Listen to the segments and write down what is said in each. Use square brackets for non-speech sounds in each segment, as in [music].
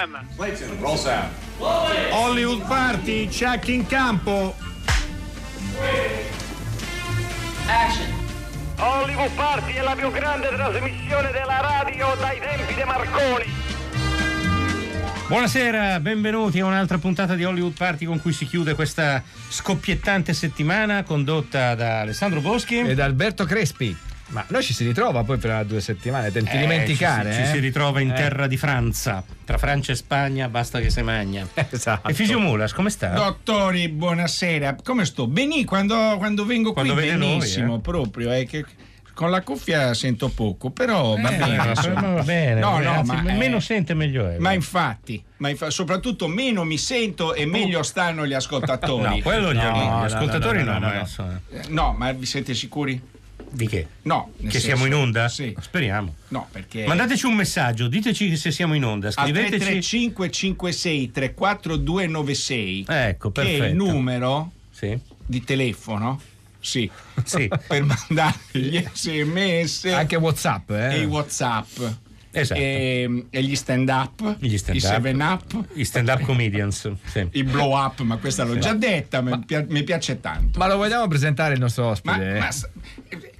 Sound. Hollywood Party, check in campo. Action. Hollywood Party è la più grande trasmissione della radio dai tempi di Marconi. Buonasera, benvenuti a un'altra puntata di Hollywood Party con cui si chiude questa scoppiettante settimana condotta da Alessandro Boschi ed Alberto Crespi. Ma noi ci si ritrova poi per due settimane, tenti Eh, dimenticare. Ci, si- ci eh? si ritrova in Eh, terra di Franza, tra Francia e Spagna, basta che se magna. [laughs] Esatto. E Fisio Mulas, come sta? Dottori, buonasera. Come sto? Beni quando, quando vengo Quando qui vede noi, benissimo, eh. proprio. È che con la cuffia sento poco, però va Eh, va bene, No, va bene, no, anzi, ma, eh, meno sente meglio è. Ma infatti, ma infa- soprattutto meno mi sento e meglio stanno gli ascoltatori. no, quello gli, No, gli no, ascoltatori no, no, no, no, ma no. Eh, No, ma vi siete sicuri? Di che? No. Che senso- siamo in onda? Sì. Speriamo. No, perché... Mandateci un messaggio, diteci se siamo in onda, scriveteci. 335 56 34 296 Ecco, che è perfetto. il numero Sì, di telefono sì, sì, [laughs] per mandare gli [laughs] sms Anche WhatsApp, eh? e i whatsapp esatto. e, e gli stand up Gli stand i up. 7 up I stand-up comedians. Sì. i blow up ma questa l'ho già detta mi, pia- mi piace tanto Ma lo vogliamo presentare il nostro ma, ospite? ma s-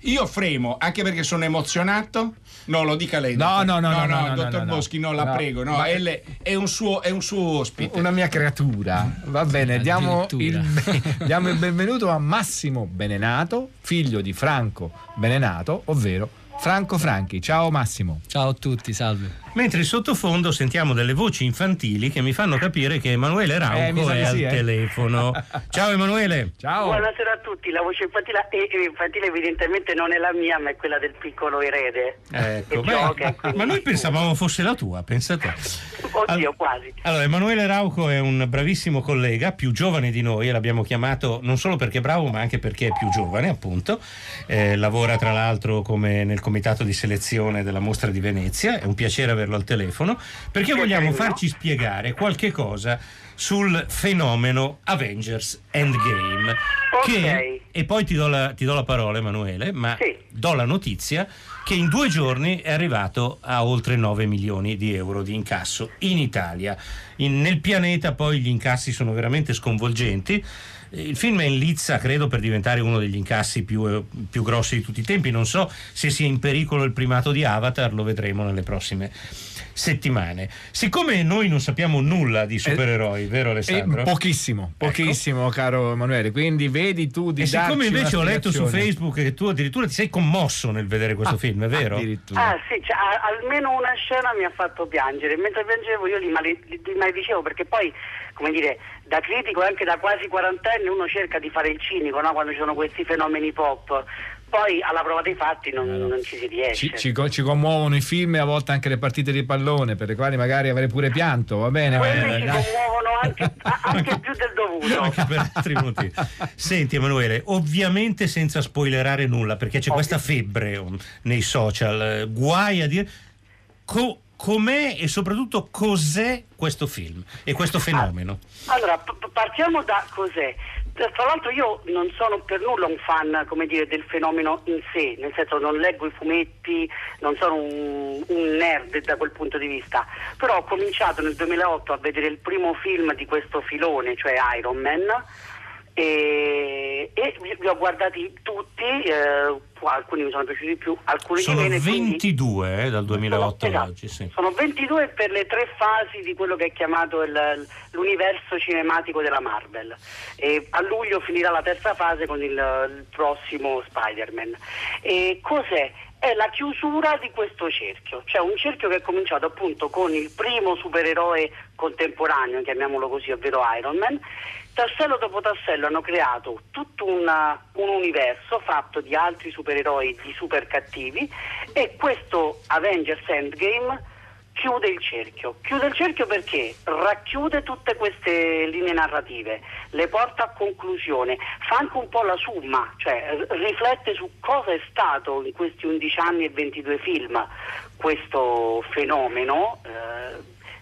io fremo anche perché sono emozionato no lo dica lei No, dottor. no, no, no, no, no, dottor no, no. Boschi no la No, prego no, ma- è, le- è un suo, è un suo ospite Una mia creatura. Va bene, diamo il, [laughs] diamo il benvenuto a Massimo Benenato, figlio di Franco Benenato, ovvero Franco Franchi. Ciao Massimo. Ciao a tutti, salve. Mentre in sottofondo sentiamo delle voci infantili che mi fanno capire che Emanuele Rauco Eh, è al sì, eh. telefono. Ciao Emanuele. Ciao. Buonasera a tutti, la voce infantile, infantile evidentemente non è la mia ma è quella del piccolo erede. Ecco, Che beh, gioca, ma noi pensavamo fosse la tua, pensa te. [laughs] Oddio, All- quasi. Allora, Emanuele Rauco è un bravissimo collega, più giovane di noi, e l'abbiamo chiamato non solo perché è bravo, ma anche perché è più giovane, appunto. Eh, lavora tra l'altro come nel comitato di selezione della mostra di Venezia, è un piacere averlo al telefono, perché vogliamo farci spiegare qualche cosa sul fenomeno Avengers Endgame. Ok. Che, e poi ti do, la, ti do la parola, Emanuele, ma Sì. do la notizia che in due giorni è arrivato a oltre 9 milioni di euro di incasso in Italia. In- nel pianeta poi gli incassi sono veramente sconvolgenti. Il film è in lizza, credo, per diventare uno degli incassi più, eh, più grossi di tutti i tempi. Non so se sia in pericolo il primato di Avatar, lo vedremo nelle prossime settimane. Siccome noi non sappiamo nulla di supereroi, vero Eh, Alessandro? pochissimo, pochissimo, caro Emanuele. Quindi vedi tu di E siccome darci invece ho letto su. Facebook che tu addirittura ti sei commosso nel vedere questo film, è vero? Addirittura. Ah sì, cioè, almeno una scena mi ha fatto piangere, mentre piangevo io li, male- li maledicevo perché poi, come dire, da critico e anche da quasi quarantenne uno cerca di fare il cinico no? quando ci sono questi fenomeni pop, poi alla prova dei fatti non, non ci si riesce. Ci, ci ci commuovono i film e a volte anche le partite di pallone, per le quali magari avrei pure pianto, va bene? Quelli ma- ci commuovono anche, anche più del dovuto. [laughs] anche per altri motivi. Senti Emanuele, ovviamente senza spoilerare nulla, perché c'è questa febbre um, nei social, eh, guai a dire co- com'è e soprattutto cos'è questo film e questo fenomeno. Allora, partiamo da cos'è. Tra l'altro io non sono per nulla un fan, dire, del fenomeno in sé, nel senso non leggo i fumetti, non sono un, un nerd da quel punto di vista, però ho cominciato nel 2008 a vedere il primo film di questo filone, cioè Iron Man, e, e li ho guardati tutti, eh, alcuni mi sono piaciuti di più, alcuni Sono di meno. e quindi- 22 eh, dal 2008 Sono- ad esatto. oggi, sì. Sono 22 per le tre fasi di quello che è chiamato il- l'universo cinematico della Marvel. E a luglio finirà la terza fase con il, il prossimo Spider-Man. E cos'è? È la chiusura di questo cerchio, cioè un cerchio che è cominciato appunto con il primo supereroe contemporaneo, chiamiamolo così, ovvero Iron Man. Tassello dopo tassello hanno creato tutto una- un universo fatto di altri supereroi, di super cattivi e questo Avengers Endgame chiude il cerchio. Chiude il cerchio perché racchiude tutte queste linee narrative, le porta a conclusione, fa anche un po' la summa, cioè riflette su cosa è stato in questi 11 anni e 22 film questo fenomeno, eh,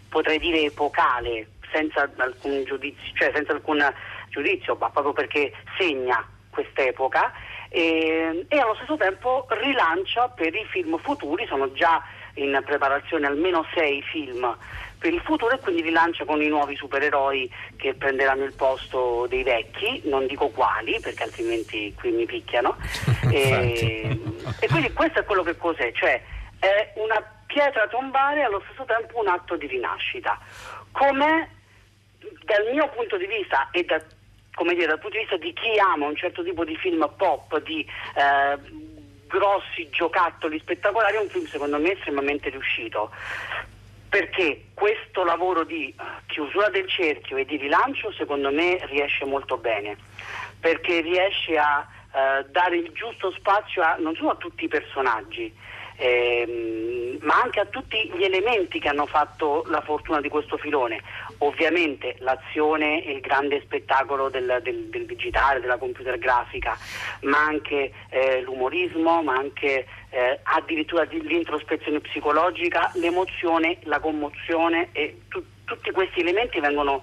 potrei dire epocale, senza alcun giudizio, cioè senza alcun giudizio, ma proprio perché segna quest'epoca e, e allo stesso tempo rilancia per i film futuri, sono già in preparazione almeno sei film per il futuro e quindi li lancia con i nuovi supereroi che prenderanno il posto dei vecchi, non dico quali perché altrimenti qui mi picchiano. [laughs] e, e, quindi questo è quello che cos'è, cioè è una pietra tombale e allo stesso tempo un atto di rinascita. Come dal mio punto di vista e da, dire, dal punto di vista di chi ama un certo tipo di film pop, di eh, grossi giocattoli spettacolari, è un film secondo me estremamente riuscito. Perché questo lavoro di chiusura del cerchio e di rilancio secondo me riesce molto bene, perché riesce a eh, dare il giusto spazio a, non solo a tutti i personaggi, ehm, ma anche a tutti gli elementi che hanno fatto la fortuna di questo filone. Ovviamente l'azione e il grande spettacolo del, del, del digitale, della computer grafica, ma anche eh, l'umorismo, ma anche eh, addirittura l'introspezione psicologica, l'emozione, la commozione e tu, tutti questi elementi vengono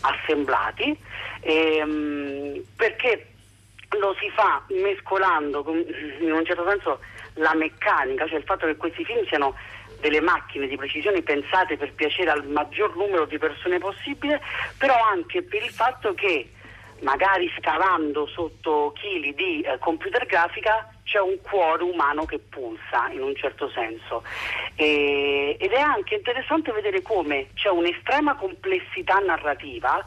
assemblati ehm, perché lo si fa mescolando in un certo senso la meccanica, cioè il fatto che questi film siano delle macchine di precisione pensate per piacere al maggior numero di persone possibile, però anche per il fatto che magari scavando sotto chili di eh, computer grafica c'è un cuore umano che pulsa in un certo senso. E, ed è anche interessante vedere come c'è un'estrema complessità narrativa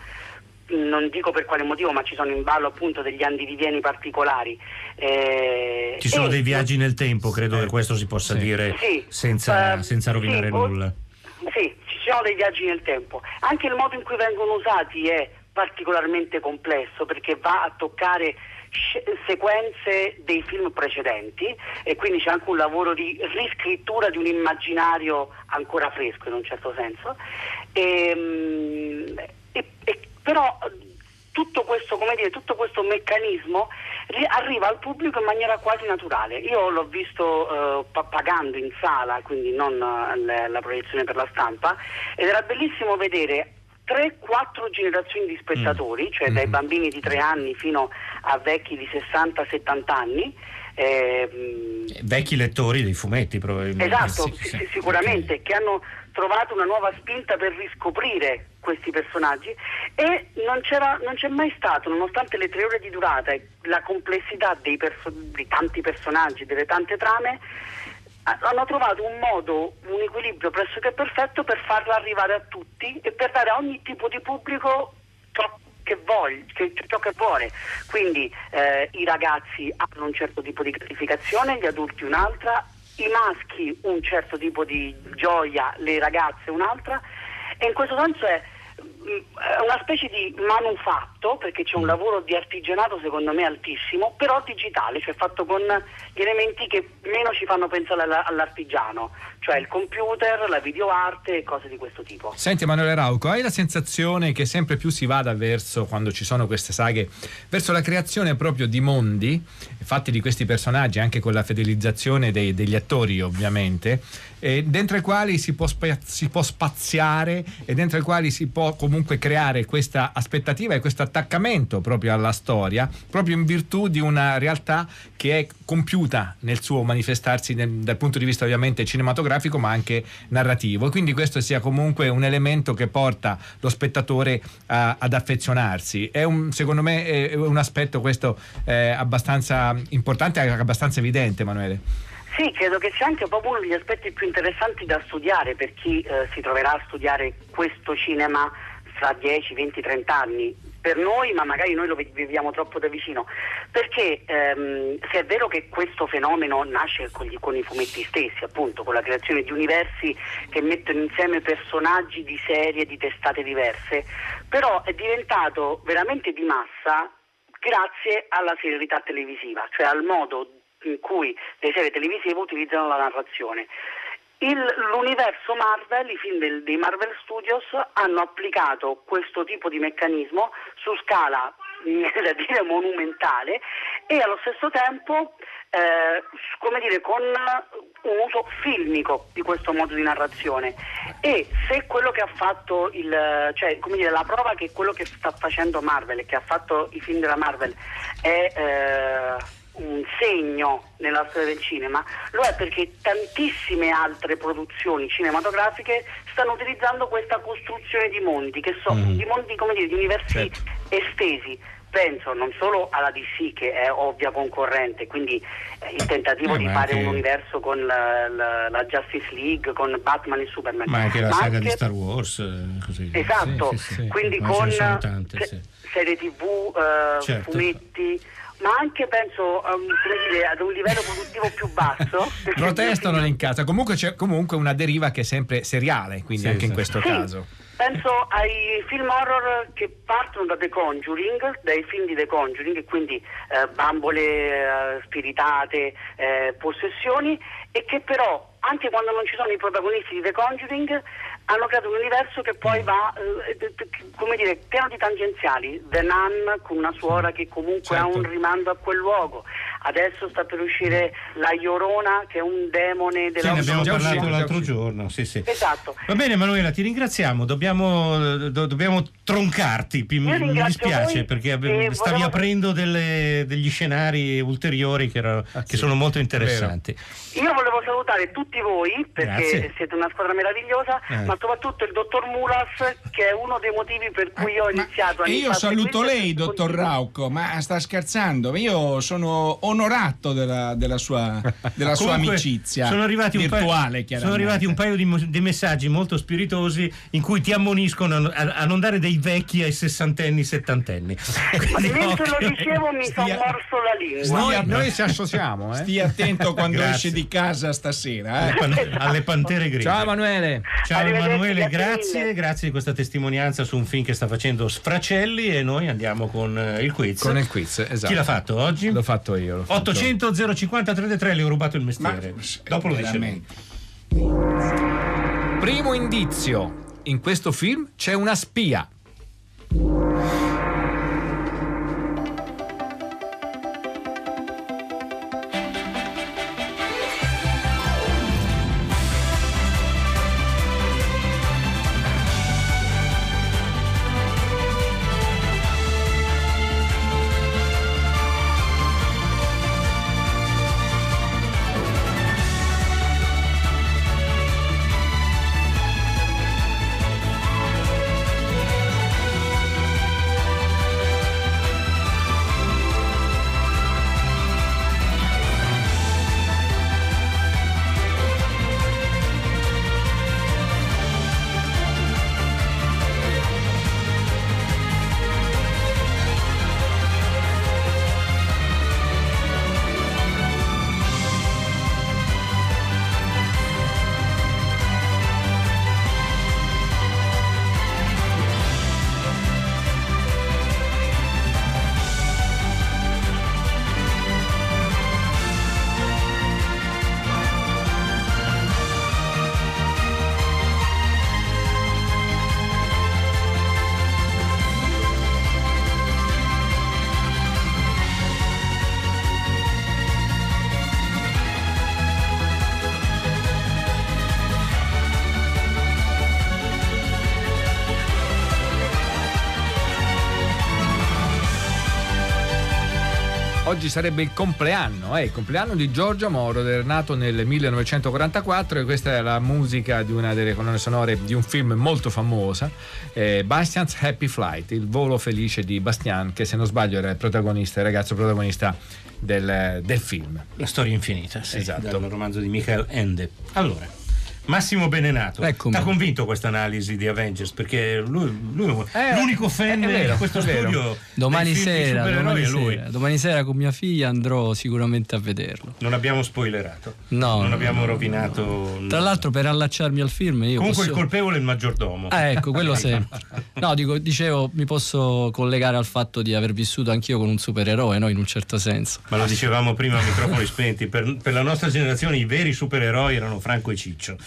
non dico per quale motivo, ma ci sono in ballo appunto degli andivivieni particolari. Eh, ci sono dei viaggi nel tempo, credo che questo si possa sì. dire sì. Senza, uh, senza, rovinare sì, nulla. Sì, ci sono dei viaggi nel tempo. Anche il modo in cui vengono usati è particolarmente complesso perché va a toccare sequenze dei film precedenti e quindi c'è anche un lavoro di riscrittura di un immaginario ancora fresco in un certo senso e, mm, e, e però tutto questo, dire, tutto questo meccanismo arriva al pubblico in maniera quasi naturale. Io l'ho visto eh, pagando in sala, quindi non eh, la proiezione per la stampa, ed era bellissimo vedere 3-4 generazioni di spettatori, mm. cioè mm. dai bambini di 3 anni fino a vecchi di 60-70 anni. Eh, Vecchi lettori dei fumetti probabilmente. Esatto, sì, sì, sicuramente, okay. che hanno trovato una nuova spinta per riscoprire questi personaggi e non, non, c'è mai stato, nonostante le tre ore di durata e la complessità perso- di tanti personaggi, delle tante trame, hanno trovato un modo, un equilibrio pressoché perfetto per farla arrivare a tutti e per dare a ogni tipo di pubblico ciò che, voglia, ciò che vuole. Quindi eh, i ragazzi hanno un certo tipo di gratificazione, gli adulti un'altra, i maschi un certo tipo di gioia, le ragazze un'altra e in questo senso è una specie di manufatto, perché c'è un mm. lavoro di artigianato secondo me altissimo, però digitale, cioè fatto con gli elementi che meno ci fanno pensare all'artigiano, cioè il computer, la videoarte e cose di questo tipo. Senti Emanuele Rauco, hai la sensazione che sempre più si vada verso, quando ci sono queste saghe, verso la creazione proprio di mondi fatti di questi personaggi, anche con la fidelizzazione dei, degli attori ovviamente, dentro i quali si può, si può, spaziare e dentro i quali si può comunque creare questa aspettativa e questo attaccamento proprio alla storia, proprio in virtù di una realtà che è compiuta nel suo manifestarsi nel, dal punto di vista ovviamente cinematografico ma anche narrativo e quindi questo sia comunque un elemento che porta lo spettatore a, ad affezionarsi. È un, secondo me è un aspetto questo eh, abbastanza importante abbastanza evidente Emanuele. Sì, credo che sia anche proprio uno degli aspetti più interessanti da studiare per chi eh, si troverà a studiare questo cinema fra 10, 20, 30 anni. Per noi, ma magari noi lo viviamo troppo da vicino, perché ehm, se è vero che questo fenomeno nasce con, gli, con i fumetti stessi, appunto, con la creazione di universi che mettono insieme personaggi di serie, di testate diverse, però è diventato veramente di massa grazie alla serialità televisiva, cioè al modo in cui le serie televisive utilizzano la narrazione. Il, l'universo Marvel, i film del, dei Marvel Studios hanno applicato questo tipo di meccanismo su scala da dire monumentale e allo stesso tempo eh, come dire, con un uso filmico di questo modo di narrazione. E se quello che ha fatto il cioè come dire la prova che quello che sta facendo Marvel e che ha fatto i film della Marvel è eh, un segno nella storia del cinema, lo è perché tantissime altre produzioni cinematografiche stanno utilizzando questa costruzione di mondi, che sono Mm. di mondi, come dire, di universi Certo. estesi. Penso non solo alla DC che è ovvia concorrente, quindi eh, il tentativo Eh, di ma fare anche- un universo con la, la- la Justice League, con Batman e Superman, Ma anche la saga di anche- Star Wars. eh, Così. Esatto, Sì, sì, sì. quindi Ma con tante, serie tv, eh, Certo. fumetti, ma anche penso um, come dire, ad un livello produttivo più basso. [laughs] Protestano in casa. Comunque c'è comunque una deriva che è sempre seriale, quindi Sì, anche in sì. questo Sì, caso. Penso ai film horror che partono da The Conjuring, dai film di The Conjuring, e quindi eh, bambole eh, spiritate, eh, possessioni, e che però anche quando non ci sono i protagonisti di The Conjuring hanno creato un universo che poi va, eh, come dire, pieno di tangenziali. The Nun con una suora che comunque ha Certo. un rimando a quel luogo. Adesso sta per uscire La Iorona che è un demone Sì, della ne abbiamo già parlato uscito, l'altro giorno. Sì, sì. Esatto. Va bene, Manuela, ti ringraziamo. Dobbiamo, do- dobbiamo troncarti. Mi, dispiace voi perché ave- stavi volevo- aprendo delle- degli scenari ulteriori che, erano- Ah, che sì, sono molto interessanti. Io volevo salutare tutti voi perché Grazie. siete una squadra meravigliosa, Eh. ma soprattutto il dottor Mulas che è uno dei motivi per cui io ho iniziato a io saluto lei, dottor Rauco, ma sta scherzando? Io sono onorato della, della sua, della sua Comunque, amicizia sono arrivati un paio- virtuale, sono arrivati un paio di, di messaggi molto spiritosi in cui ti ammoniscono a, a- non dare dei vecchi ai sessantenni, settantenni. [laughs] Quindi, Mentre lo occhio. dicevo mi sono morso la lingua. Noi, noi ci associamo, eh. Stia attento [laughs] quando esce di casa stasera. alle, Eh? pan- alle pantere grigie. Ciao Emanuele. Ciao Emanuele, grazie grazie, di questa testimonianza su un film che sta facendo Sfracelli e noi andiamo con eh, il quiz. Con il quiz, esatto. Chi l'ha fatto oggi? L'ho fatto io. L'ho fatto. 800 050 33 le ho rubato il mestiere. Dopo lo dice. Primo indizio. In questo film c'è una spia. Oggi sarebbe il compleanno, eh, il compleanno di Giorgio Moro, era nato nel 1944 e questa è la musica di una delle colonne sonore di un film molto famosa, eh, Bastian's Happy Flight, il volo felice di Bastian, che se non sbaglio era il protagonista, il ragazzo protagonista del, del film. La storia infinita, sì, Esatto. dal romanzo di Michael Ende. Allora, Massimo Benenato, Eccomi. ti ha convinto questa analisi di Avengers? Perché lui, lui Eh, l'unico fan di questo studio Domani sera, domani sera, domani sera con mia figlia andrò sicuramente a vederlo. Non abbiamo spoilerato, No, non no, abbiamo no, rovinato. Tra l'altro per allacciarmi al film io Comunque posso... il colpevole è il maggiordomo. Ah, ecco, quello [laughs] sempre. No, dico, dicevo, mi posso collegare al fatto di aver vissuto anch'io con un supereroe, no? In un certo senso. Ma lo dicevamo prima a microfoni spenti, per, per la nostra generazione i veri supereroi erano Franco e Ciccio.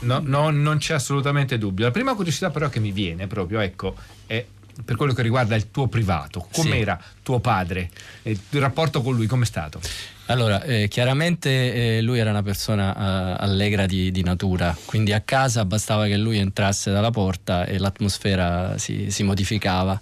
No, no, non c'è assolutamente dubbio. La prima curiosità però che mi viene proprio, ecco, è per quello che riguarda il tuo privato. Com'era tuo padre? Il rapporto con lui com'è stato? Allora, eh, chiaramente eh, lui era una persona eh, allegra di, di, natura, quindi a casa bastava che lui entrasse dalla porta e l'atmosfera si, si modificava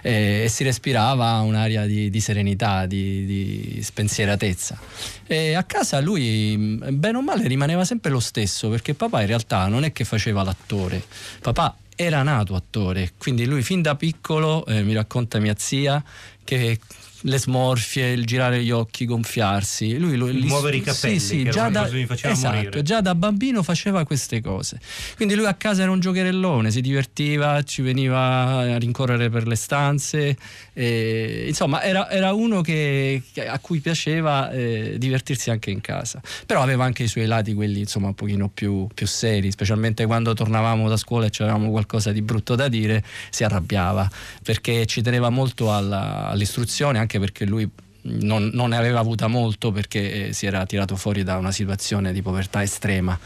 eh, e si respirava un'aria di, di serenità, di, di, spensieratezza. E a casa lui, bene o male, rimaneva sempre lo stesso, perché papà in realtà non è che faceva l'attore, papà era nato attore, quindi lui fin da piccolo, eh, mi racconta mia zia, che le smorfie, il girare gli occhi, gonfiarsi. Lui, lui, muovere i capelli, sì, sì, già, da, esatto, già da bambino faceva queste cose. Quindi lui a casa era un giocherellone, si divertiva, ci veniva a rincorrere per le stanze. E, insomma, era, era uno che, a cui piaceva eh, divertirsi anche in casa. Però aveva anche i suoi lati, quelli insomma un pochino più, più seri, specialmente quando tornavamo da scuola e avevamo qualcosa di brutto da dire, si arrabbiava perché ci teneva molto alla, all'istruzione anche perché lui non, non, ne aveva avuta molto perché eh, si era tirato fuori da una situazione di povertà estrema.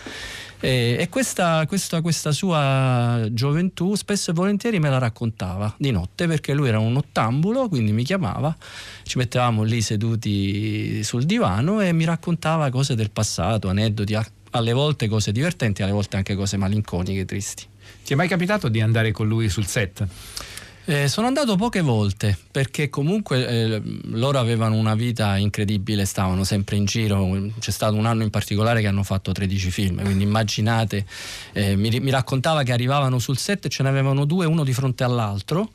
E, e questa, questa, questa, sua gioventù spesso e volentieri me la raccontava di notte perché lui era un ottambulo, quindi mi chiamava, ci mettevamo lì seduti sul divano e mi raccontava cose del passato, aneddoti, alle volte cose divertenti, alle volte anche cose malinconiche, tristi. Ti è mai capitato di andare con lui sul set? Eh, sono andato poche volte perché comunque eh, loro avevano una vita incredibile, stavano sempre in giro, c'è stato un anno in particolare che hanno fatto 13 film, quindi immaginate, eh, mi, mi, raccontava che arrivavano sul set e ce n'avevano due, uno di fronte all'altro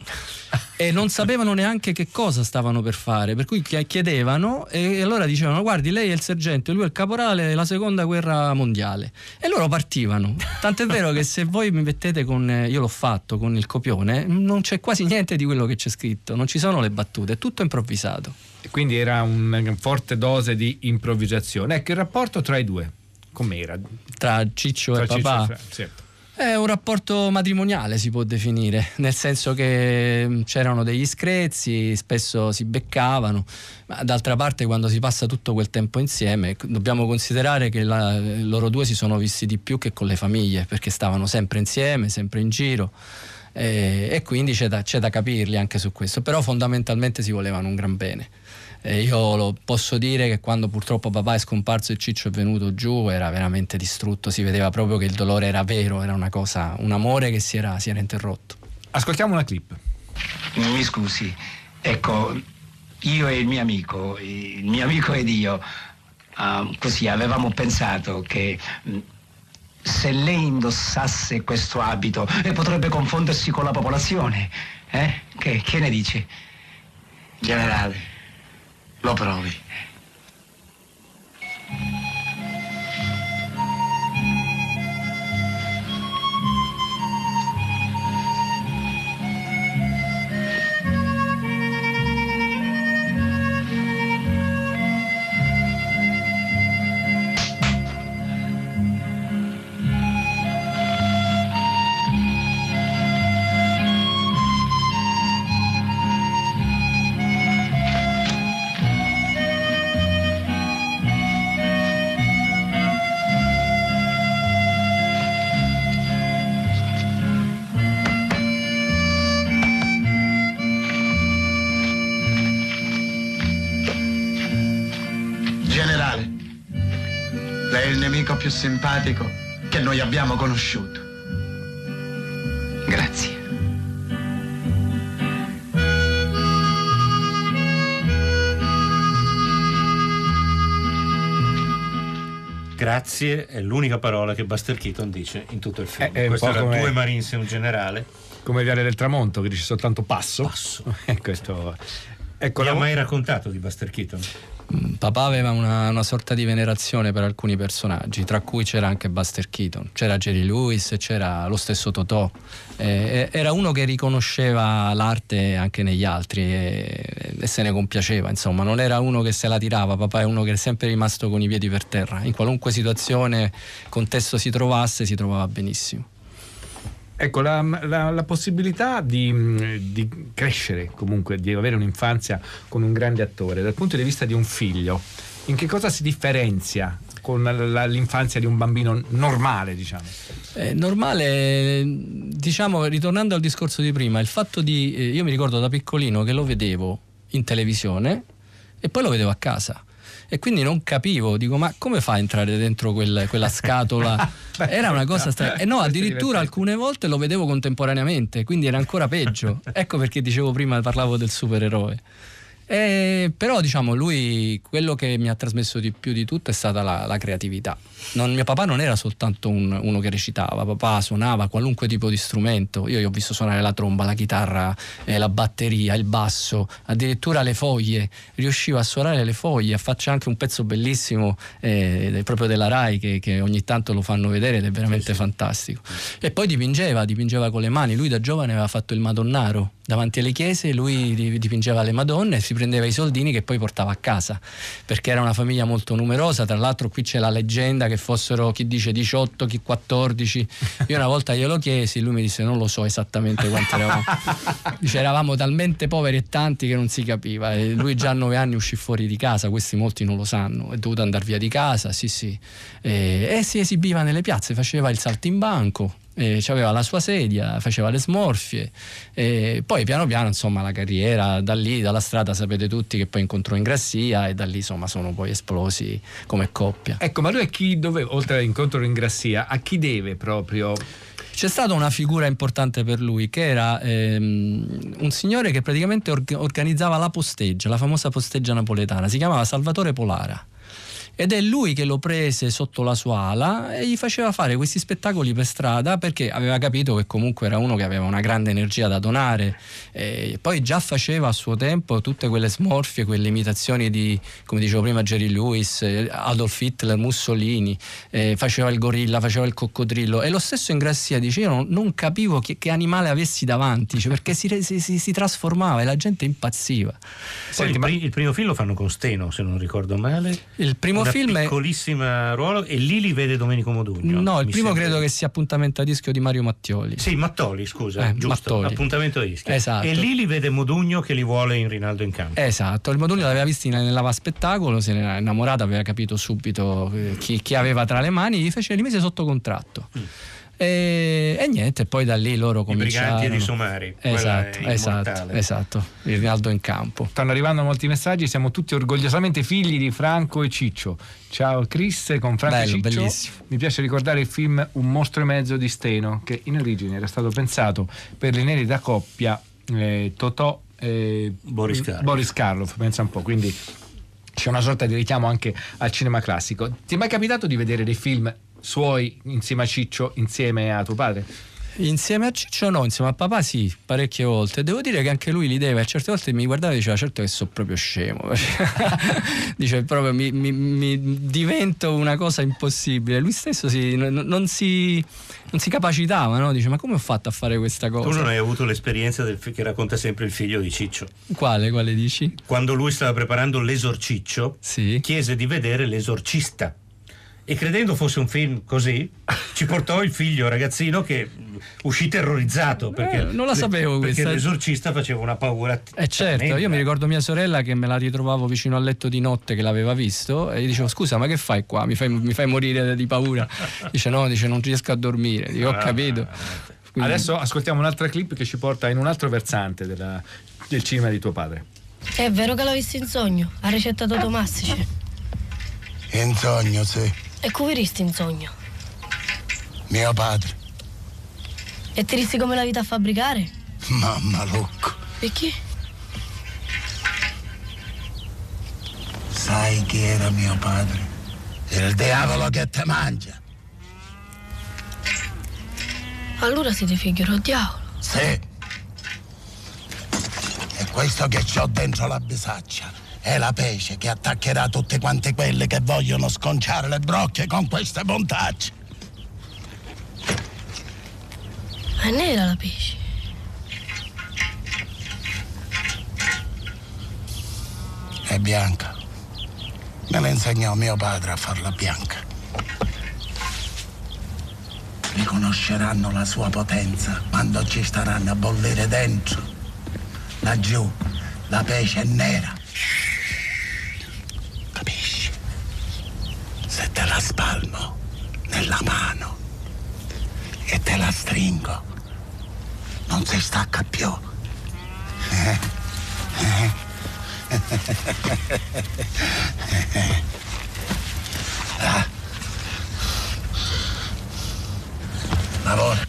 e non sapevano neanche che cosa stavano per fare, per cui chiedevano e allora dicevano guardi lei è il sergente, lui è il caporale della seconda guerra mondiale e loro partivano, tant'è vero che se voi mi mettete con, io l'ho fatto con il copione, non c'è quasi niente di quello che c'è scritto, non ci sono le battute, è tutto improvvisato. Quindi era una forte dose di improvvisazione. Ecco il rapporto tra i due, com'era? Tra Ciccio tra e Ciccio papà? E sì. È un rapporto matrimoniale si può definire, nel senso che mm, c'erano degli screzi, spesso si beccavano, ma d'altra parte quando si passa tutto quel tempo insieme dobbiamo considerare che la, loro due si sono visti di più che con le famiglie, perché stavano sempre insieme, sempre in giro e, e quindi c'è da, c'è da capirli anche su questo, però fondamentalmente si volevano un gran bene. E io lo posso dire che quando purtroppo papà è scomparso e Ciccio è venuto giù era veramente distrutto, si vedeva proprio che il dolore era vero, era una cosa, un amore che si era, si era interrotto. Ascoltiamo una clip. Mi scusi, ecco, io e il mio amico, il mio amico ed io, uh, così avevamo pensato che mm, se lei indossasse questo abito eh, potrebbe confondersi con la popolazione. Eh? Che, che ne dici? Generale. Lo provi. Simpatico che noi abbiamo conosciuto. Grazie. Grazie è l'unica parola che Buster Keaton dice in tutto il film. Eh, Questo era come... due Marines e un generale. Come Viale del Tramonto che dice soltanto passo. Passo. [laughs] questo... Ecco, Mi la... ha mai raccontato di Buster Keaton? Papà aveva una, una, sorta di venerazione per alcuni personaggi, tra cui c'era anche Buster Keaton, c'era Jerry Lewis, c'era lo stesso Totò. Eh, era uno che riconosceva l'arte anche negli altri e, e, se ne compiaceva, insomma, non era uno che se la tirava, papà è uno che è sempre rimasto con i piedi per terra, in qualunque situazione, contesto si trovasse, si trovava benissimo. Ecco, la, la, la possibilità di, di, crescere comunque, di avere un'infanzia con un grande attore, dal punto di vista di un figlio, in che cosa si differenzia con la, l'infanzia di un bambino normale, diciamo? Eh, normale, diciamo, ritornando al discorso di prima, il fatto di, eh, io mi ricordo da piccolino che lo vedevo in televisione e poi lo vedevo a casa e quindi non capivo, dico ma come fa a entrare dentro quel, quella scatola? [laughs] era una cosa strana. E no, addirittura alcune volte lo vedevo contemporaneamente, quindi era ancora peggio. [laughs] Ecco perché dicevo prima, parlavo del supereroe. Eh, però diciamo lui quello che mi ha trasmesso di più di tutto è stata la, la creatività. Non, mio papà non era soltanto un, uno che recitava, papà suonava qualunque tipo di strumento. Io gli ho visto suonare la tromba, la chitarra, eh, la batteria, il basso, addirittura le foglie. Riusciva a suonare le foglie, a farci anche un pezzo bellissimo eh, proprio della Rai che, che, ogni tanto lo fanno vedere ed è veramente sì. fantastico. E poi dipingeva, dipingeva con le mani. Lui da giovane aveva fatto il Madonnaro davanti alle chiese, lui dipingeva le Madonne, si prendeva i soldini che poi portava a casa, perché era una famiglia molto numerosa, tra l'altro qui c'è la leggenda che fossero chi dice 18, chi 14, io una volta glielo chiesi, lui mi disse non lo so esattamente quanti eravamo, dice eravamo talmente poveri e tanti che non si capiva, e lui già a nove anni uscì fuori di casa, questi molti non lo sanno, è dovuto andare via di casa, sì sì, e, e si esibiva nelle piazze, faceva il saltimbanco, eh, aveva la sua sedia, faceva le smorfie e poi piano piano insomma la carriera da lì, dalla strada sapete tutti che poi incontrò in Grassia e da lì insomma sono poi esplosi come coppia. Ecco, ma lui a chi doveva, oltre all'incontro in Grassia, a chi deve proprio? C'è stata una figura importante per lui che era ehm, un signore che praticamente or- organizzava la posteggia, la famosa posteggia napoletana, si chiamava Salvatore Polara ed è lui che lo prese sotto la sua ala e gli faceva fare questi spettacoli per strada perché aveva capito che comunque era uno che aveva una grande energia da donare e poi già faceva a suo tempo tutte quelle smorfie, quelle imitazioni di, come dicevo prima, Jerry Lewis, Adolf Hitler, Mussolini, eh, faceva il gorilla, faceva il coccodrillo e lo stesso in Grassia dice io non, non capivo che, che, animale avessi davanti, cioè perché si, si, si, si, trasformava e la gente impazziva. Senti, il, il, primo film lo fanno con Steno, se non ricordo male. Il primo film è... piccolissima ruolo e lì li vede Domenico Modugno. No, il primo sembra. credo che sia appuntamento a rischio di Mario Mattioli. Sì, Mattoli, scusa, eh, giusto, Mattoli. appuntamento a rischio. Esatto. E lì li vede Modugno che li vuole in Rinaldo in campo. Esatto, il Modugno l'aveva visto nell'ava spettacolo, se ne era innamorato, aveva capito subito eh, chi, chi aveva tra le mani, gli, fece, gli mise sotto contratto. Mm. E, e, niente, poi da lì loro cominciarono. I briganti di Somari. Esatto, esatto, esatto, il Rinaldo in campo. Stanno arrivando molti messaggi, siamo tutti orgogliosamente figli di Franco e Ciccio. Ciao Chris, con Franco Bello, e Ciccio. Bellissimo. Mi piace ricordare il film Un mostro e mezzo di Steno, che in origine era stato pensato per l'inedita coppia eh, Totò e Boris Karloff. Boris Karloff, pensa un po', quindi c'è una sorta di richiamo anche al cinema classico. Ti è mai capitato di vedere dei film suoi insieme a Ciccio, insieme a tuo padre? Insieme a Ciccio no, insieme a papà sì, parecchie volte. Devo dire che anche lui l'idea, a certe volte mi guardava e diceva certo che sono proprio scemo. [laughs] Dice proprio mi, mi, mi, divento una cosa impossibile. Lui stesso si, non, non, si, non, si, capacitava, no? Dice ma come ho fatto a fare questa cosa? Tu non hai avuto l'esperienza del, che racconta sempre il figlio di Ciccio. Quale, quale dici? Quando lui stava preparando l'esorciccio, sì. chiese di vedere l'esorcista e credendo fosse un film così ci portò il figlio ragazzino che uscì terrorizzato perché eh, non la sapevo perché questa. l'esorcista faceva una paura eh certo tremenda. io mi ricordo mia sorella che me la ritrovavo vicino al letto di notte che l'aveva visto e gli dicevo scusa ma che fai qua? Mi fai, mi fai morire di paura. [laughs] Dice no dice non riesco a dormire. Dico, ho ah, capito. Quindi... adesso ascoltiamo un'altra clip che ci porta in un altro versante della, del cinema di tuo padre. È vero che l'ho visto in sogno? Ha ricettato Tomassici. In sogno sì e come risti in sogno? Mio padre. E ti risti come la vita a fabbricare? Mamma locco. Perché? Sai chi era mio padre? Il diavolo che te mangia. Allora siete figlio del diavolo? Sì. E questo che ho dentro la bisaccia è la pesce che attaccherà tutte quante quelle che vogliono sconciare le brocche con queste montaggi. È nera la pesce. È bianca. Me la insegnò mio padre a farla bianca. Riconosceranno la sua potenza quando ci staranno a bollire dentro. Laggiù la pesce è nera. se te la spalmo nella mano e te la stringo, non si stacca più. Eh? Eh? ah. Lavora.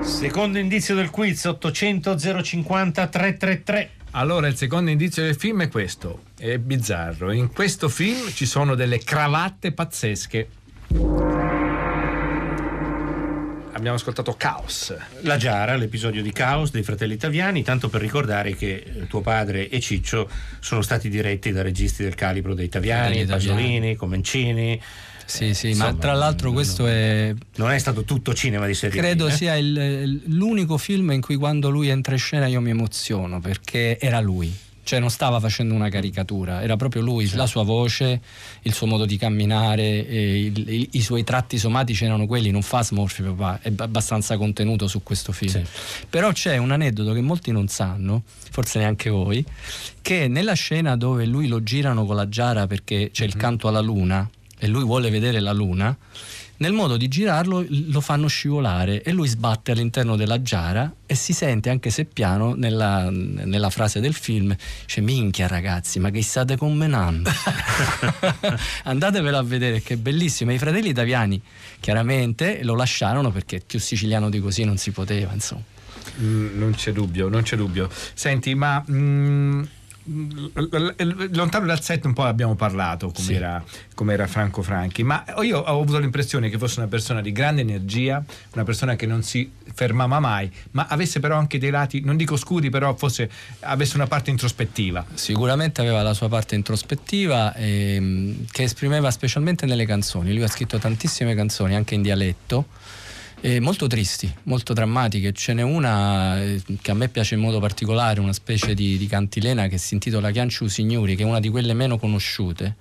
Secondo indizio del quiz 800 050 333. Allora, il secondo indizio del film è questo, è bizzarro. In questo film ci sono delle cravatte pazzesche. Abbiamo ascoltato Caos. La Giara, l'episodio di Caos dei fratelli italiani, tanto per ricordare che eh, tuo padre e Ciccio sono stati diretti da registi del calibro dei Taviani, Pasolini, Comencini. Sì, sì, Insomma, ma tra l'altro questo è... Non è stato tutto cinema di serie Credo eh? sia il, l'unico film in cui quando lui entra in scena io mi emoziono, perché era lui. Cioè non stava facendo una caricatura, era proprio lui, certo. la sua voce, il suo modo di camminare, il, il, i suoi tratti somatici erano quelli, non fa smorfi papà, è abbastanza contenuto su questo film. Sì. Però c'è un aneddoto che molti non sanno, forse neanche voi, che nella scena dove lui lo girano con la giara perché c'è il mhm. canto alla luna, e lui vuole vedere la luna, nel modo di girarlo lo fanno scivolare e lui sbatte all'interno della giara e si sente, anche se piano, nella, nella frase del film, dice minchia ragazzi, ma che state commenando? [laughs] Andatevelo a vedere, che è bellissimo. I fratelli italiani chiaramente lo lasciarono perché più siciliano di così non si poteva, insomma. Mm, non c'è dubbio, non c'è dubbio. Senti, ma... Mm lontano dal set un po' abbiamo parlato come, sì. era, come, era, Franco Franchi ma io ho avuto l'impressione che fosse una persona di grande energia una persona che non si fermava mai ma avesse però anche dei lati non dico scuri però fosse, avesse una parte introspettiva sicuramente aveva la sua parte introspettiva ehm, che esprimeva specialmente nelle canzoni lui ha scritto tantissime canzoni anche in dialetto eh, molto tristi, molto drammatiche. Ce n'è una eh, che a me piace in modo particolare, una specie di, di cantilena che si intitola Chianciu Signori, che è una di quelle meno conosciute.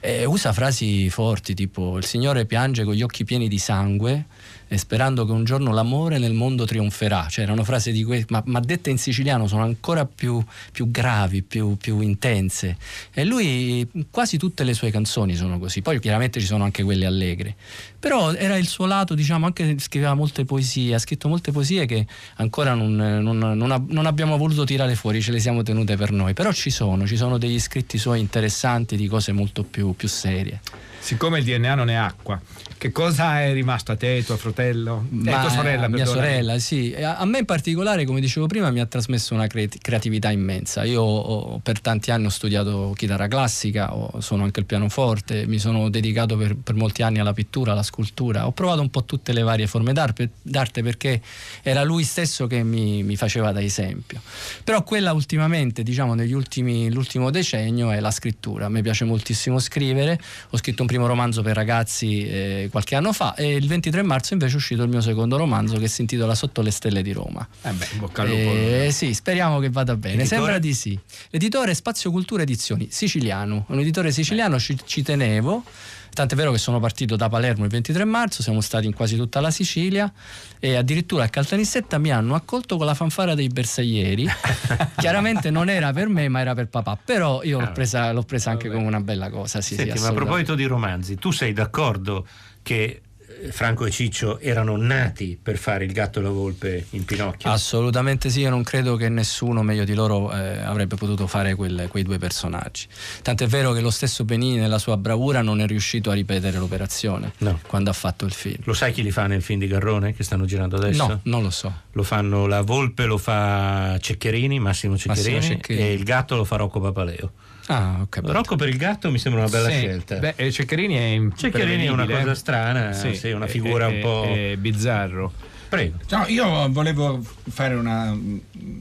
Eh, usa frasi forti tipo il Signore piange con gli occhi pieni di sangue e sperando che un giorno l'amore nel mondo trionferà. Cioè, erano frasi di que- ma, ma, dette in siciliano sono ancora più, più gravi, più, più, intense. E lui, quasi tutte le sue canzoni sono così. Poi chiaramente ci sono anche quelle allegre. Però era il suo lato, diciamo, anche scriveva molte poesie, ha scritto molte poesie che ancora non, non, non, non abbiamo voluto tirare fuori, ce le siamo tenute per noi. Però ci sono, ci sono degli scritti suoi interessanti di cose molto più, più serie. Siccome il DNA non è acqua, che cosa è rimasto a te, tuo fratello? Eh, tua sorella, mia sorella, sì. A me in particolare, come dicevo prima, mi ha trasmesso una creatività immensa. Io ho, per tanti anni ho studiato chitarra classica, ho, sono anche il pianoforte, mi sono dedicato per, per, molti anni alla pittura, alla scultura. Ho provato un po' tutte le varie forme d'arte perché era lui stesso che mi, mi faceva da esempio. Però quella ultimamente, diciamo negli ultimi, l'ultimo decennio, è la scrittura. A me piace moltissimo scrivere. Ho scritto un primo romanzo per ragazzi. Eh, qualche anno fa e il 23 marzo invece è uscito il mio secondo romanzo che si intitola Sotto le stelle di Roma. Eh beh, bocca al lupo. Eh, sì, speriamo che vada bene. Editore? Sembra di sì. L'editore Spazio Cultura Edizioni, siciliano, un editore siciliano, ci, ci tenevo. Tant'è vero che sono partito da Palermo il 23 marzo, siamo stati in quasi tutta la Sicilia e addirittura a Caltanissetta mi hanno accolto con la fanfara dei bersaglieri. [laughs] Chiaramente non era per me, ma era per papà, però io l'ho ah, presa, l'ho presa anche come una bella cosa. Sì, Senti, sì, ma a proposito di romanzi, tu sei d'accordo che Franco e Ciccio erano nati per fare il gatto e la volpe in Pinocchio? Assolutamente sì, io non credo che nessuno meglio di loro eh, avrebbe potuto fare quel, quei due personaggi. Tant'è vero che lo stesso Benini nella sua bravura non è riuscito a ripetere l'operazione no. quando ha fatto il film. Lo sai chi li fa nel film di Garrone che stanno girando adesso? No, non lo so. Lo fanno la volpe, lo fa Ceccherini, Massimo Ceccherini, Massimo Ceccherini. e il gatto lo fa Rocco Papaleo. Ah. Rocco per il gatto mi sembra una bella sì. scelta. Beh, eh, Ceccherini è Ceccherini è una cosa strana, sì, sì, una figura è, un po' è bizzarro. Prego. No, io volevo fare una,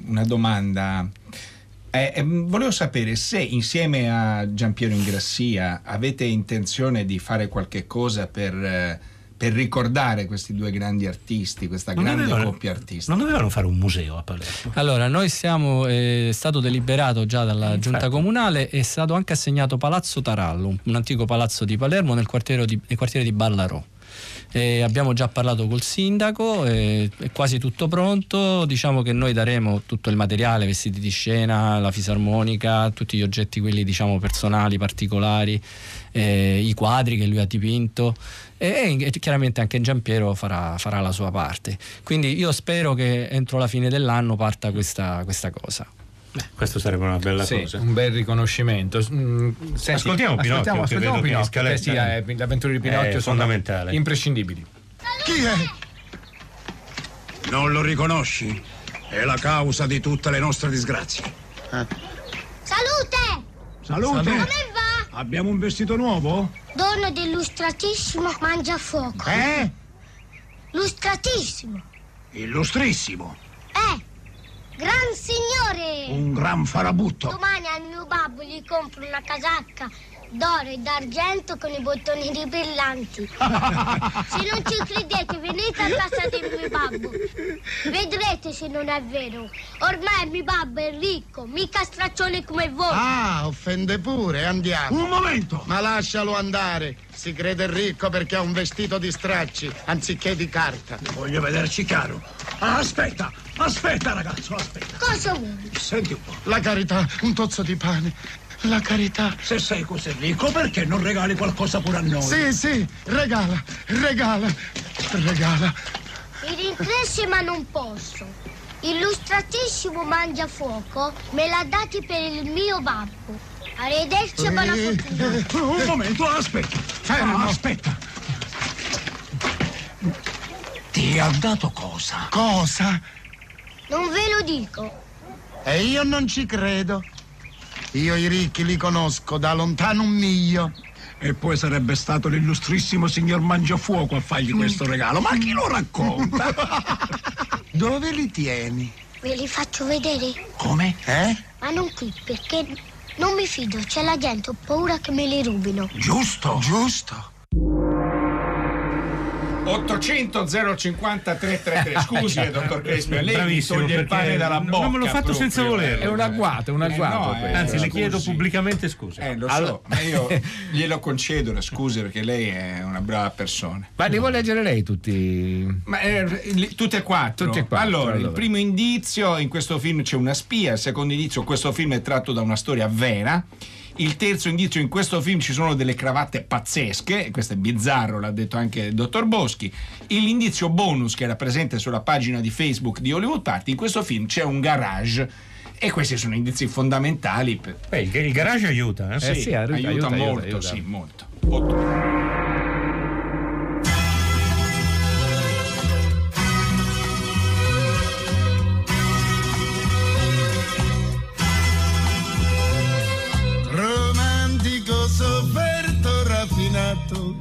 una domanda. Eh, eh, volevo sapere se insieme a Giampiero Ingrassia avete intenzione di fare qualche cosa per eh, per ricordare questi due grandi artisti, questa non grande dovevano, coppia artistica. Non dovevano fare un museo a Palermo? Allora, noi siamo, eh, è stato deliberato già dalla giunta comunale, è stato anche assegnato Palazzo Tarallo, un, un antico palazzo di Palermo nel quartiere di, nel quartiere di Ballarò. Eh, abbiamo già parlato col sindaco, eh, è quasi tutto pronto. Diciamo che noi daremo tutto il materiale, vestiti di scena, la fisarmonica, tutti gli oggetti quelli diciamo personali, particolari, eh, i quadri che lui ha dipinto e, e chiaramente anche Giampiero farà, farà, la sua parte. Quindi io spero che entro la fine dell'anno parta questa, questa cosa. Beh, questo sarebbe una bella sì, cosa. Un bel riconoscimento. Mm, senti, ascoltiamo Pinocchio. Ascoltiamo, ascoltiamo Pinocchio. Che sì, eh, le avventure di Pinocchio è sono fondamentali. imprescindibili. Chi è? Non lo riconosci? È la causa di tutte le nostre disgrazie. Eh. Salute! Salute! Come va? Abbiamo un vestito nuovo? Dono dell'illustratissimo mangiafuoco. Eh? Lustratissimo. Illustrissimo. Eh, Gran signore! Un gran farabutto. Domani al mio babbo gli compro una casacca d'oro e d'argento con i bottoni brillanti. [laughs] se non ci credete, venite a casa del mio babbo. Vedrete se non è vero. Ormai mio babbo è ricco, mica straccione come voi. Ah, offende pure, andiamo. Un momento! Ma lascialo andare. Si crede ricco perché ha un vestito di stracci, anziché di carta. Voglio vederci caro. Ah, aspetta, aspetta ragazzo, aspetta. Cosa vuoi? Senti un po'. La carità, un tozzo di pane. La carità. Se sei così ricco, perché non regali qualcosa pure a noi? Sì, sì, regala, regala, regala. Mi rincresce ma non posso. Illustratissimo mangiafuoco me l'ha dati per il mio babbo. Arrivederci e buona fortuna. Un momento, aspetta. Fermo. aspetta. Ti ha dato cosa? Cosa? Non ve lo dico. E io non ci credo. Io i ricchi li conosco da lontano un miglio. E poi sarebbe stato l'illustrissimo signor Mangiafuoco a fargli questo regalo. Ma chi lo racconta? [laughs] Dove li tieni? Ve li faccio vedere. Come? Eh? Ma non qui, perché non mi fido. C'è la gente, ho paura che me li rubino. Giusto. Giusto. 800 050 333 scusi eh, dottor Crespi lei Bravissimo, toglie il pane dalla bocca non me l'ho fatto proprio, senza volerlo È un agguato, è un Eh, agguato. no, eh, anzi le scusi. chiedo pubblicamente scusa eh lo Allora- so ma io [laughs] glielo concedo le scuse perché lei è una brava persona Ma devo leggere lei tutti. ma eh, li- tutte e quattro Tutte e quattro, allora, il allora. primo indizio in questo film c'è una spia il secondo indizio questo film è tratto da una storia vera il terzo indizio in questo film ci sono delle cravatte pazzesche, questo è bizzarro, l'ha detto anche il dottor Boschi. E L'indizio bonus che era presente sulla pagina di Facebook di Hollywood Party, in questo film c'è un garage e questi sono indizi fondamentali. Per... Beh, il, garage aiuta eh? Eh sì, aiuta, aiuta, aiuta, molto, aiuta. sì, molto. Otto. Sofferto, raffinato.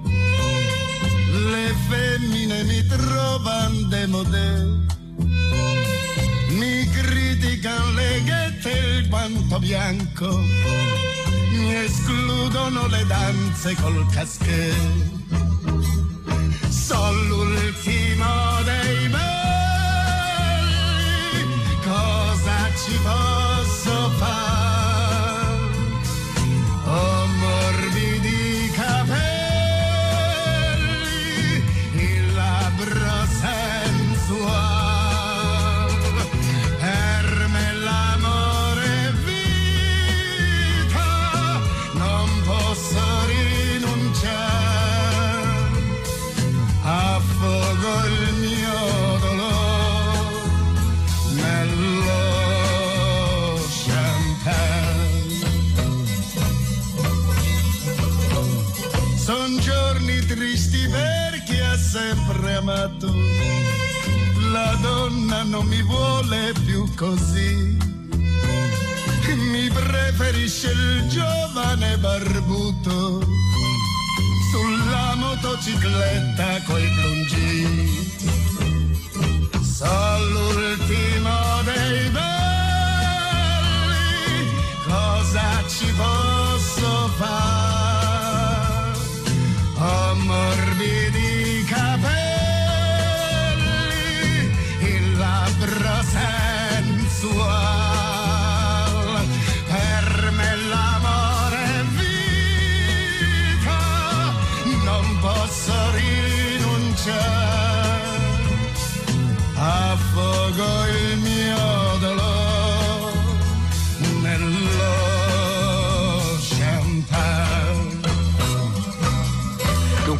Le femmine mi trovano demodè. Mi criticano le ghette il guanto bianco. Mi escludono le danze col caschè. Sono l'ultimo dei belli. Cosa ci posso fare?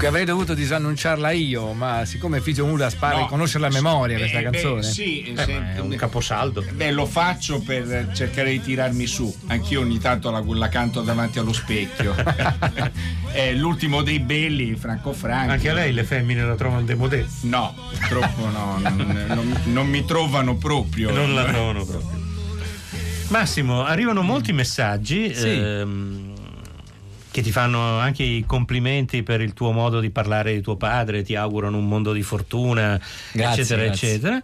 Dunque avrei dovuto disannunciarla io, ma siccome Fisio Mulas pare No, conoscere la memoria eh, questa beh, canzone. sì, Eh, se- ma è un caposaldo. Beh, lo faccio per cercare di tirarmi su. Anch'io ogni tanto la, la canto davanti allo specchio. [laughs] È l'ultimo dei belli, Franco Franchi. Anche a lei le femmine la trovano demodè. No, purtroppo no, non, non- non mi trovano proprio. Non la trovano proprio. Massimo, arrivano molti messaggi Sì. ehm, che ti fanno anche i complimenti per il tuo modo di parlare di tuo padre, ti augurano un mondo di fortuna, Grazie, eccetera, grazie. eccetera.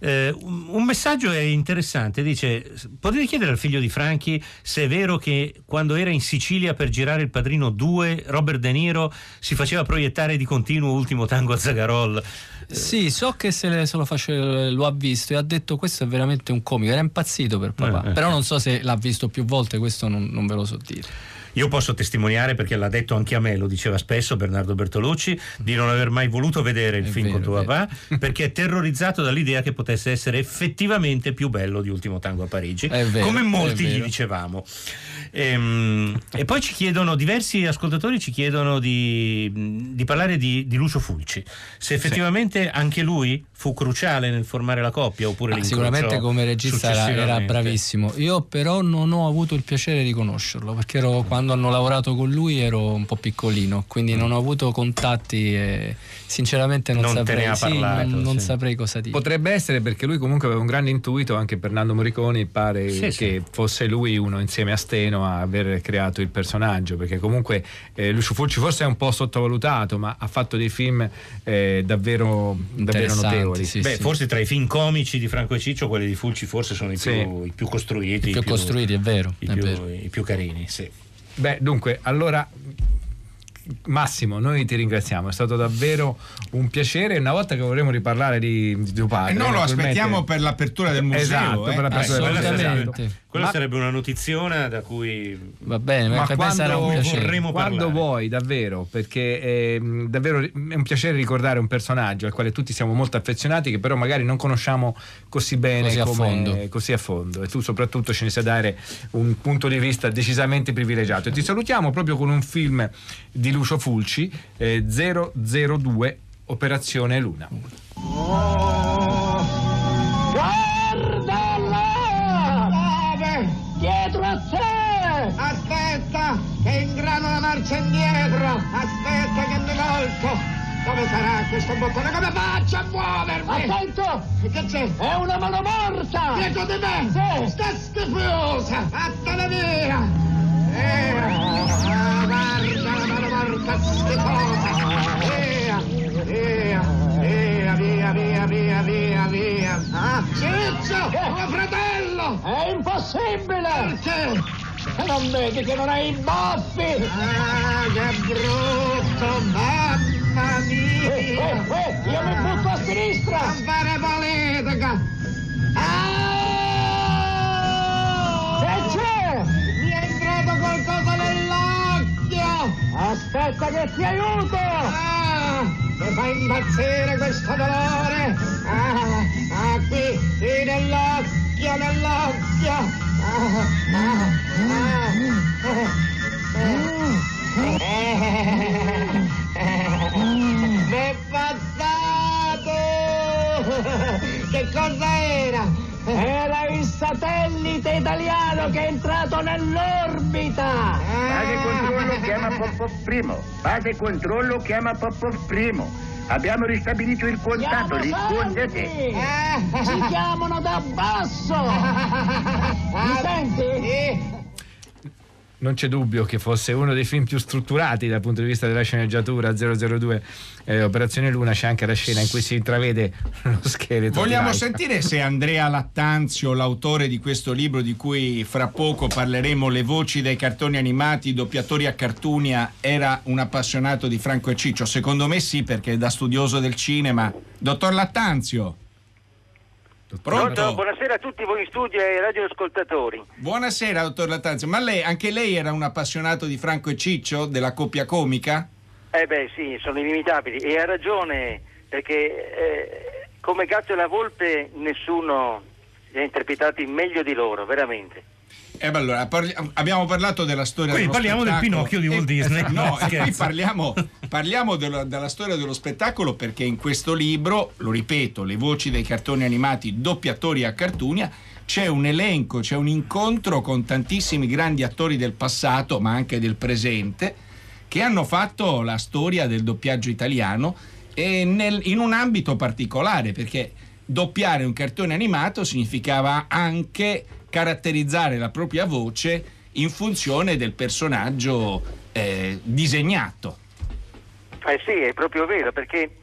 Eh, un messaggio è interessante, dice potete chiedere al figlio di Franchi se è vero che quando era in Sicilia per girare il Padrino 2 Robert De Niro si faceva proiettare di continuo Ultimo Tango a Zagarol Sì, so che se, le- se lo, face- lo ha visto e ha detto questo è veramente un comico, era impazzito per papà, Eh, eh. però non so se l'ha visto più volte, questo non, non ve lo so dire. Io posso testimoniare perché l'ha detto anche a me, lo diceva spesso Bernardo Bertolucci, di non aver mai voluto vedere il È film vero, con tuo papà [laughs] perché è terrorizzato dall'idea che potesse essere effettivamente più bello di Ultimo Tango a Parigi, vero, come molti gli dicevamo. Ehm, E, poi ci chiedono, diversi ascoltatori ci chiedono di, di parlare di, di Lucio Fulci, se effettivamente anche lui fu cruciale nel formare la coppia oppure Ah, sicuramente come regista era, era bravissimo. Io però non ho avuto il piacere di conoscerlo perché ero- quando hanno lavorato con lui ero un po' piccolino, quindi non ho avuto contatti e sinceramente non, Non saprei, ha sì, parlato, non, non sì. saprei cosa dire. Potrebbe essere perché lui comunque aveva un grande intuito, anche per Nando Morricone pare Sì, che sì. fosse lui uno insieme a Steno a aver creato il personaggio, perché comunque eh, Lucio Fulci forse è un po' sottovalutato, ma ha fatto dei film eh, davvero, davvero notevoli. sì, Beh, sì. forse tra i film comici di Franco e Ciccio, quelli di Fulci forse sono i, Sì. più, i più costruiti. I più costruiti, è vero, I è più, vero. i più carini, sì. Beh, dunque, allora Massimo, noi ti ringraziamo, è stato davvero un piacere. Una volta che vorremmo riparlare di, di tuo padre, E non lo naturalmente- aspettiamo per l'apertura del museo. Esatto, eh. per l'apertura del museo. Quella Ma- sarebbe una notiziona da cui Va bene, Ma un quando, piacere. vorremmo quando vuoi, davvero, perché è, mh, davvero è un piacere ricordare un personaggio al quale tutti siamo molto affezionati, che però magari non conosciamo così bene, Così a come- fondo. così a fondo. E tu soprattutto ce ne sai dare un punto di vista decisamente privilegiato. E ti salutiamo proprio con un film di Lucio Fulci, eh, 002 Operazione Luna. Guarda Te! Aspetta, che ingrano la marcia indietro! Aspetta che mi volto! Dove sarà questo bottone? Come faccio a muovermi? Attento! Che c'è? È una mano morta! Dietro di me! Sì! Sta schifosa! Vattene via! Eh, ah, guarda la mano morta schifosa! Via, via, via, via, via! Ah, Ciccio! Tuo fratello! È impossibile! Perché? Non vedi che non hai i baffi? Ah, che brutto! Mamma mia! Eh, eh, io mi butto a sinistra! Non fare politica! Ah! Che c'è? Mi è entrato qualcosa nell'occhio! Aspetta che ti aiuto! Ah, mi fa impazzire questo dolore! Ah, ah, qui, qui nell'occhio, nell'occhio! Ah, ah, ah, Mi è passato! Che cosa era? Era il satellite italiano che è entrato nell'orbita! Base controllo chiama Popov primo. Base controllo chiama Popov primo. Abbiamo ristabilito il contatto, rispondete. Ci chiamano da basso! Mi senti? Non c'è dubbio che fosse uno dei film più strutturati dal punto di vista della sceneggiatura 002 eh, Operazione Luna c'è anche la scena in cui si intravede [laughs] lo scheletro Vogliamo sentire se Andrea Lattanzio, l'autore di questo libro di cui fra poco parleremo, Le voci dei cartoni animati, doppiatori a cartunia, era un appassionato di Franco e Ciccio? Secondo me sì, perché da studioso del cinema. Dottor Lattanzio. Pronto? Buonasera a tutti voi in studio e ai radioascoltatori. Buonasera, dottor Lattanzio. Ma lei, anche lei era un appassionato di Franco e Ciccio, della coppia comica? Eh beh sì, sono inimitabili e ha ragione perché eh, come Gatto e la Volpe nessuno li ha interpretati meglio di loro, veramente. Eh, allora, parli- abbiamo parlato della storia Quindi parliamo del spettacolo. Pinocchio di Walt Eh, Disney. No, No, e qui parliamo, [laughs] parliamo dello- della storia dello spettacolo perché in questo libro, lo ripeto, le voci dei cartoni animati doppiatori a cartunia, c'è un elenco, c'è un incontro con tantissimi grandi attori del passato, ma anche del presente, che hanno fatto la storia del doppiaggio italiano e nel- in un ambito particolare, perché doppiare un cartone animato significava anche caratterizzare la propria voce in funzione del personaggio eh, disegnato. Eh sì, è proprio vero, perché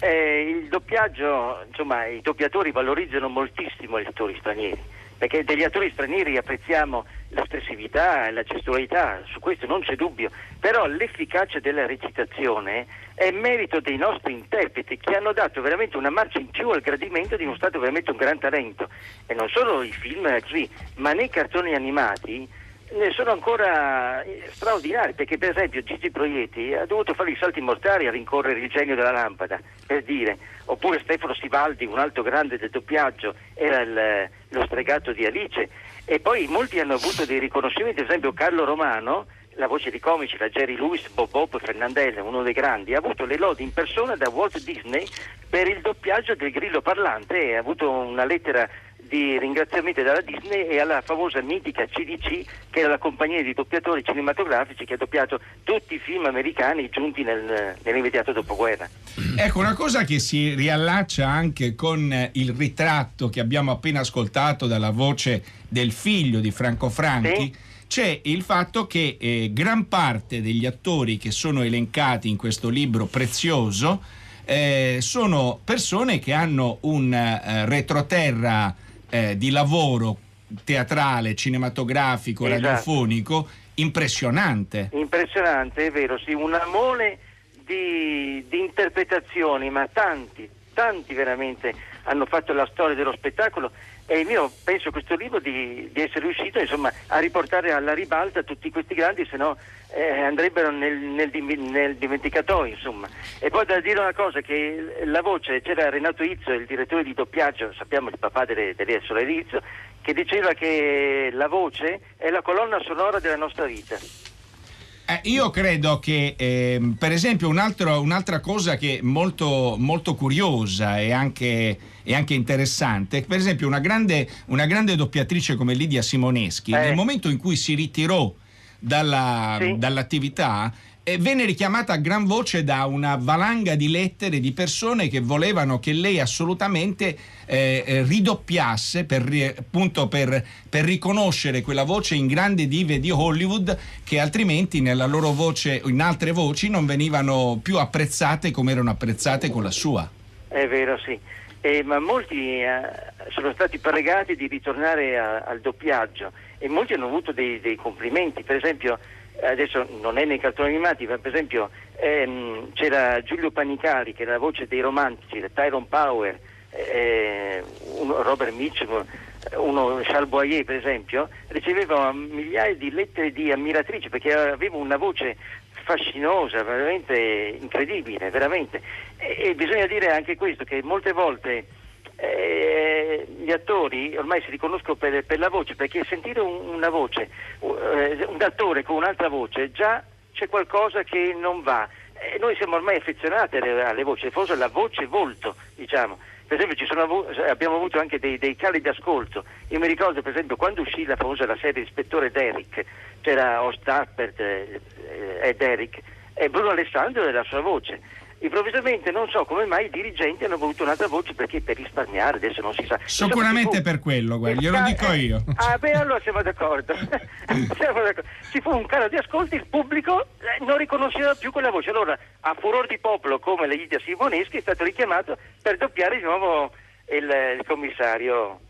eh, il doppiaggio, insomma, i doppiatori valorizzano moltissimo gli attori stranieri, perché degli attori stranieri apprezziamo l'espressività e la gestualità, su questo non c'è dubbio, però l'efficacia della recitazione è merito dei nostri interpreti che hanno dato veramente una marcia in più al gradimento e dimostrato veramente un gran talento. E non solo i film così, ma nei cartoni animati ne sono ancora eh, straordinari perché per esempio Gigi Proietti ha dovuto fare i salti mortali a rincorrere il genio della lampada per dire. Oppure Stefano Sibaldi un altro grande del doppiaggio era il- lo stregato di Alice e poi molti hanno avuto dei riconoscimenti ad esempio Carlo Romano la voce di comici, la Jerry Lewis, Bob Bob, Fernandella, uno dei grandi, ha avuto le lodi in persona da Walt Disney per il doppiaggio del grillo parlante e ha avuto una lettera di ringraziamento dalla Disney e alla famosa mitica CDC che era la compagnia di doppiatori cinematografici che ha doppiato tutti i film americani giunti nel, nell'immediato dopoguerra. Ecco, una cosa che si riallaccia anche con eh, il ritratto che abbiamo appena ascoltato dalla voce del figlio di Franco Franchi. C'è il fatto che eh, gran parte degli attori che sono elencati in questo libro prezioso eh, sono persone che hanno un eh, retroterra eh, di lavoro teatrale, cinematografico, Esatto. radiofonico impressionante. Impressionante, è vero, sì, una mole di, di interpretazioni, ma tanti, tanti veramente hanno fatto la storia dello spettacolo e io penso questo libro di, di essere riuscito insomma, a riportare alla ribalta tutti questi grandi, se no eh, andrebbero nel, nel nel dimenticatoio. Insomma. E poi da dire una cosa, che la voce, c'era Renato Izzo, il direttore di doppiaggio, sappiamo il papà delle, delle sorelle Izzo, che diceva che la voce è la colonna sonora della nostra vita. Eh, io credo che, ehm, per esempio, un altro- un'altra cosa che è molto, molto curiosa e anche, e anche interessante, per esempio, una grande, una grande doppiatrice come Lidia Simoneschi, nel momento in cui si ritirò dalla- dall'attività, eh, venne richiamata a gran voce da una valanga di lettere di persone che volevano che lei assolutamente eh, eh, ridoppiasse per, appunto per, per riconoscere quella voce in grandi dive di Hollywood che altrimenti nella loro voce in altre voci non venivano più apprezzate come erano apprezzate con la sua. È vero, sì. Eh, ma molti eh, sono stati pregati di ritornare a- al doppiaggio e molti hanno avuto dei, dei complimenti. Per esempio, adesso non è nei cartoni animati, ma per esempio ehm, c'era Giulio Panicali che era la voce dei romantici, Tyrone Power, eh, Robert Mitchum, uno Charles Boyer per esempio, riceveva migliaia di lettere di ammiratrici perché aveva una voce fascinosa, veramente incredibile, veramente. E, e bisogna dire anche questo, che molte volte eh, gli attori ormai si riconoscono per, per la voce, perché sentire un- una voce, eh, un attore con un'altra voce, già c'è qualcosa che non va. E noi siamo ormai affezionati alle, alle voci, forse la voce volto, diciamo. Per esempio sono avu- abbiamo avuto anche dei, dei cali di ascolto. Io mi ricordo per esempio quando uscì la famosa la serie Ispettore Derrick, c'era Host Tappert eh, eh, e Derrick e Bruno Alessandro era la sua voce. Improvvisamente non so come mai i dirigenti hanno voluto un'altra voce perché per risparmiare, adesso non si sa. Sicuramente fu- per quello, guarda, glielo dico io. Ah, beh, allora siamo d'accordo. [laughs] Ci fu un calo di ascolti, il pubblico eh, non riconosceva più quella voce. Allora, a furor di popolo come la Lidia Simoneschi è stato richiamato per doppiare di nuovo il, il commissario.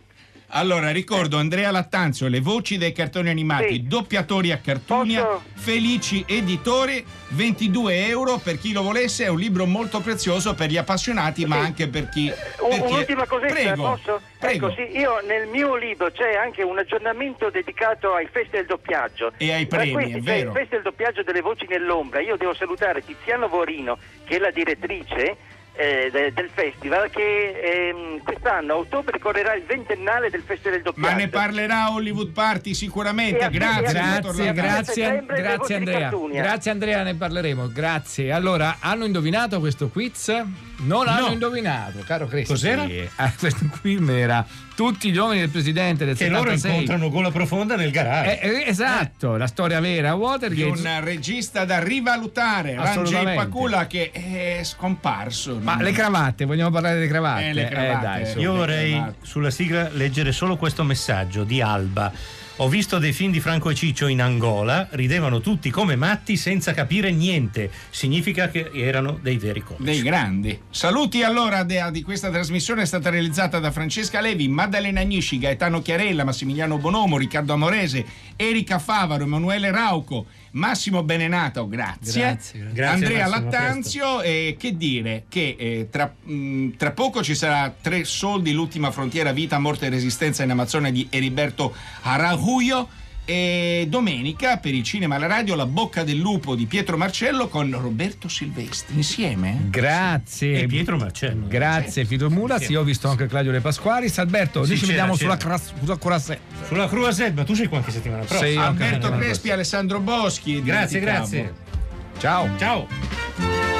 Allora, ricordo Andrea Lattanzio, le voci dei cartoni animati, doppiatori a cartunia, Felici Editore, 22 euro per chi lo volesse, è un libro molto prezioso per gli appassionati, ma anche per chi... Un- per chi Un'ultima cosetta, Prego, posso? prego. Ecco, sì, io nel mio libro c'è anche un aggiornamento dedicato ai festi del doppiaggio. E ai Tra premi, questi è vero. festi del doppiaggio delle voci nell'ombra. Io devo salutare Tiziano Vorino, che è la direttrice, eh, de- del festival che ehm, quest'anno a ottobre correrà il ventennale del Festival del Doppiaggio. Ma ne parlerà Hollywood Party sicuramente. A- Grazie, a- Grazie, grazie, grazie Andrea. Grazie Andrea, ne parleremo. Grazie. Allora, hanno indovinato questo quiz? Non hanno No. indovinato, caro Cristi. Cos'era? [laughs] Ah, questo film era Tutti gli uomini del presidente del Che loro 76. incontrano gola profonda nel garage. Eh, eh, esatto, la storia vera. Di Watergate. un regista da rivalutare, Ranjay. Pakula, che è scomparso. Ma le cravatte, vogliamo parlare delle cravatte? Eh, le cravatte. dai, su. Io vorrei esatto. sulla sigla leggere solo questo messaggio di Alba. Ho visto dei film di Franco e Ciccio in Angola, ridevano tutti come matti senza capire niente. Significa che erano dei veri comici. Dei grandi. Saluti allora de- di questa trasmissione è stata realizzata da Francesca Levi, Maddalena Agnisci, Gaetano Chiarella, Massimiliano Bonomo, Riccardo Amorese, Erika Favaro, Emanuele Rauco, Massimo Benenato, grazie. Grazie, grazie. Grazie, Andrea Massimo, a Lattanzio e che dire che eh, tra, mh, tra poco ci sarà Tre soldi, l'ultima frontiera, vita, morte e resistenza in Amazzonia di Eriberto Araguio e domenica per il cinema e la radio La bocca del lupo di Pietro Marcello con Roberto Silvestri insieme. Grazie. E Pietro Marcello. Grazie Fito Mulas, Sì. io ho visto anche Claudio De Pasquali. Alberto, Sì, noi ci vediamo sulla, cras- sulla Croisset. Sulla Croisette, ma tu sei qua anche settimana prossima. Anche Alberto Crespi, Alessandro Boschi. Grazie, grazie. Ciao. Ciao.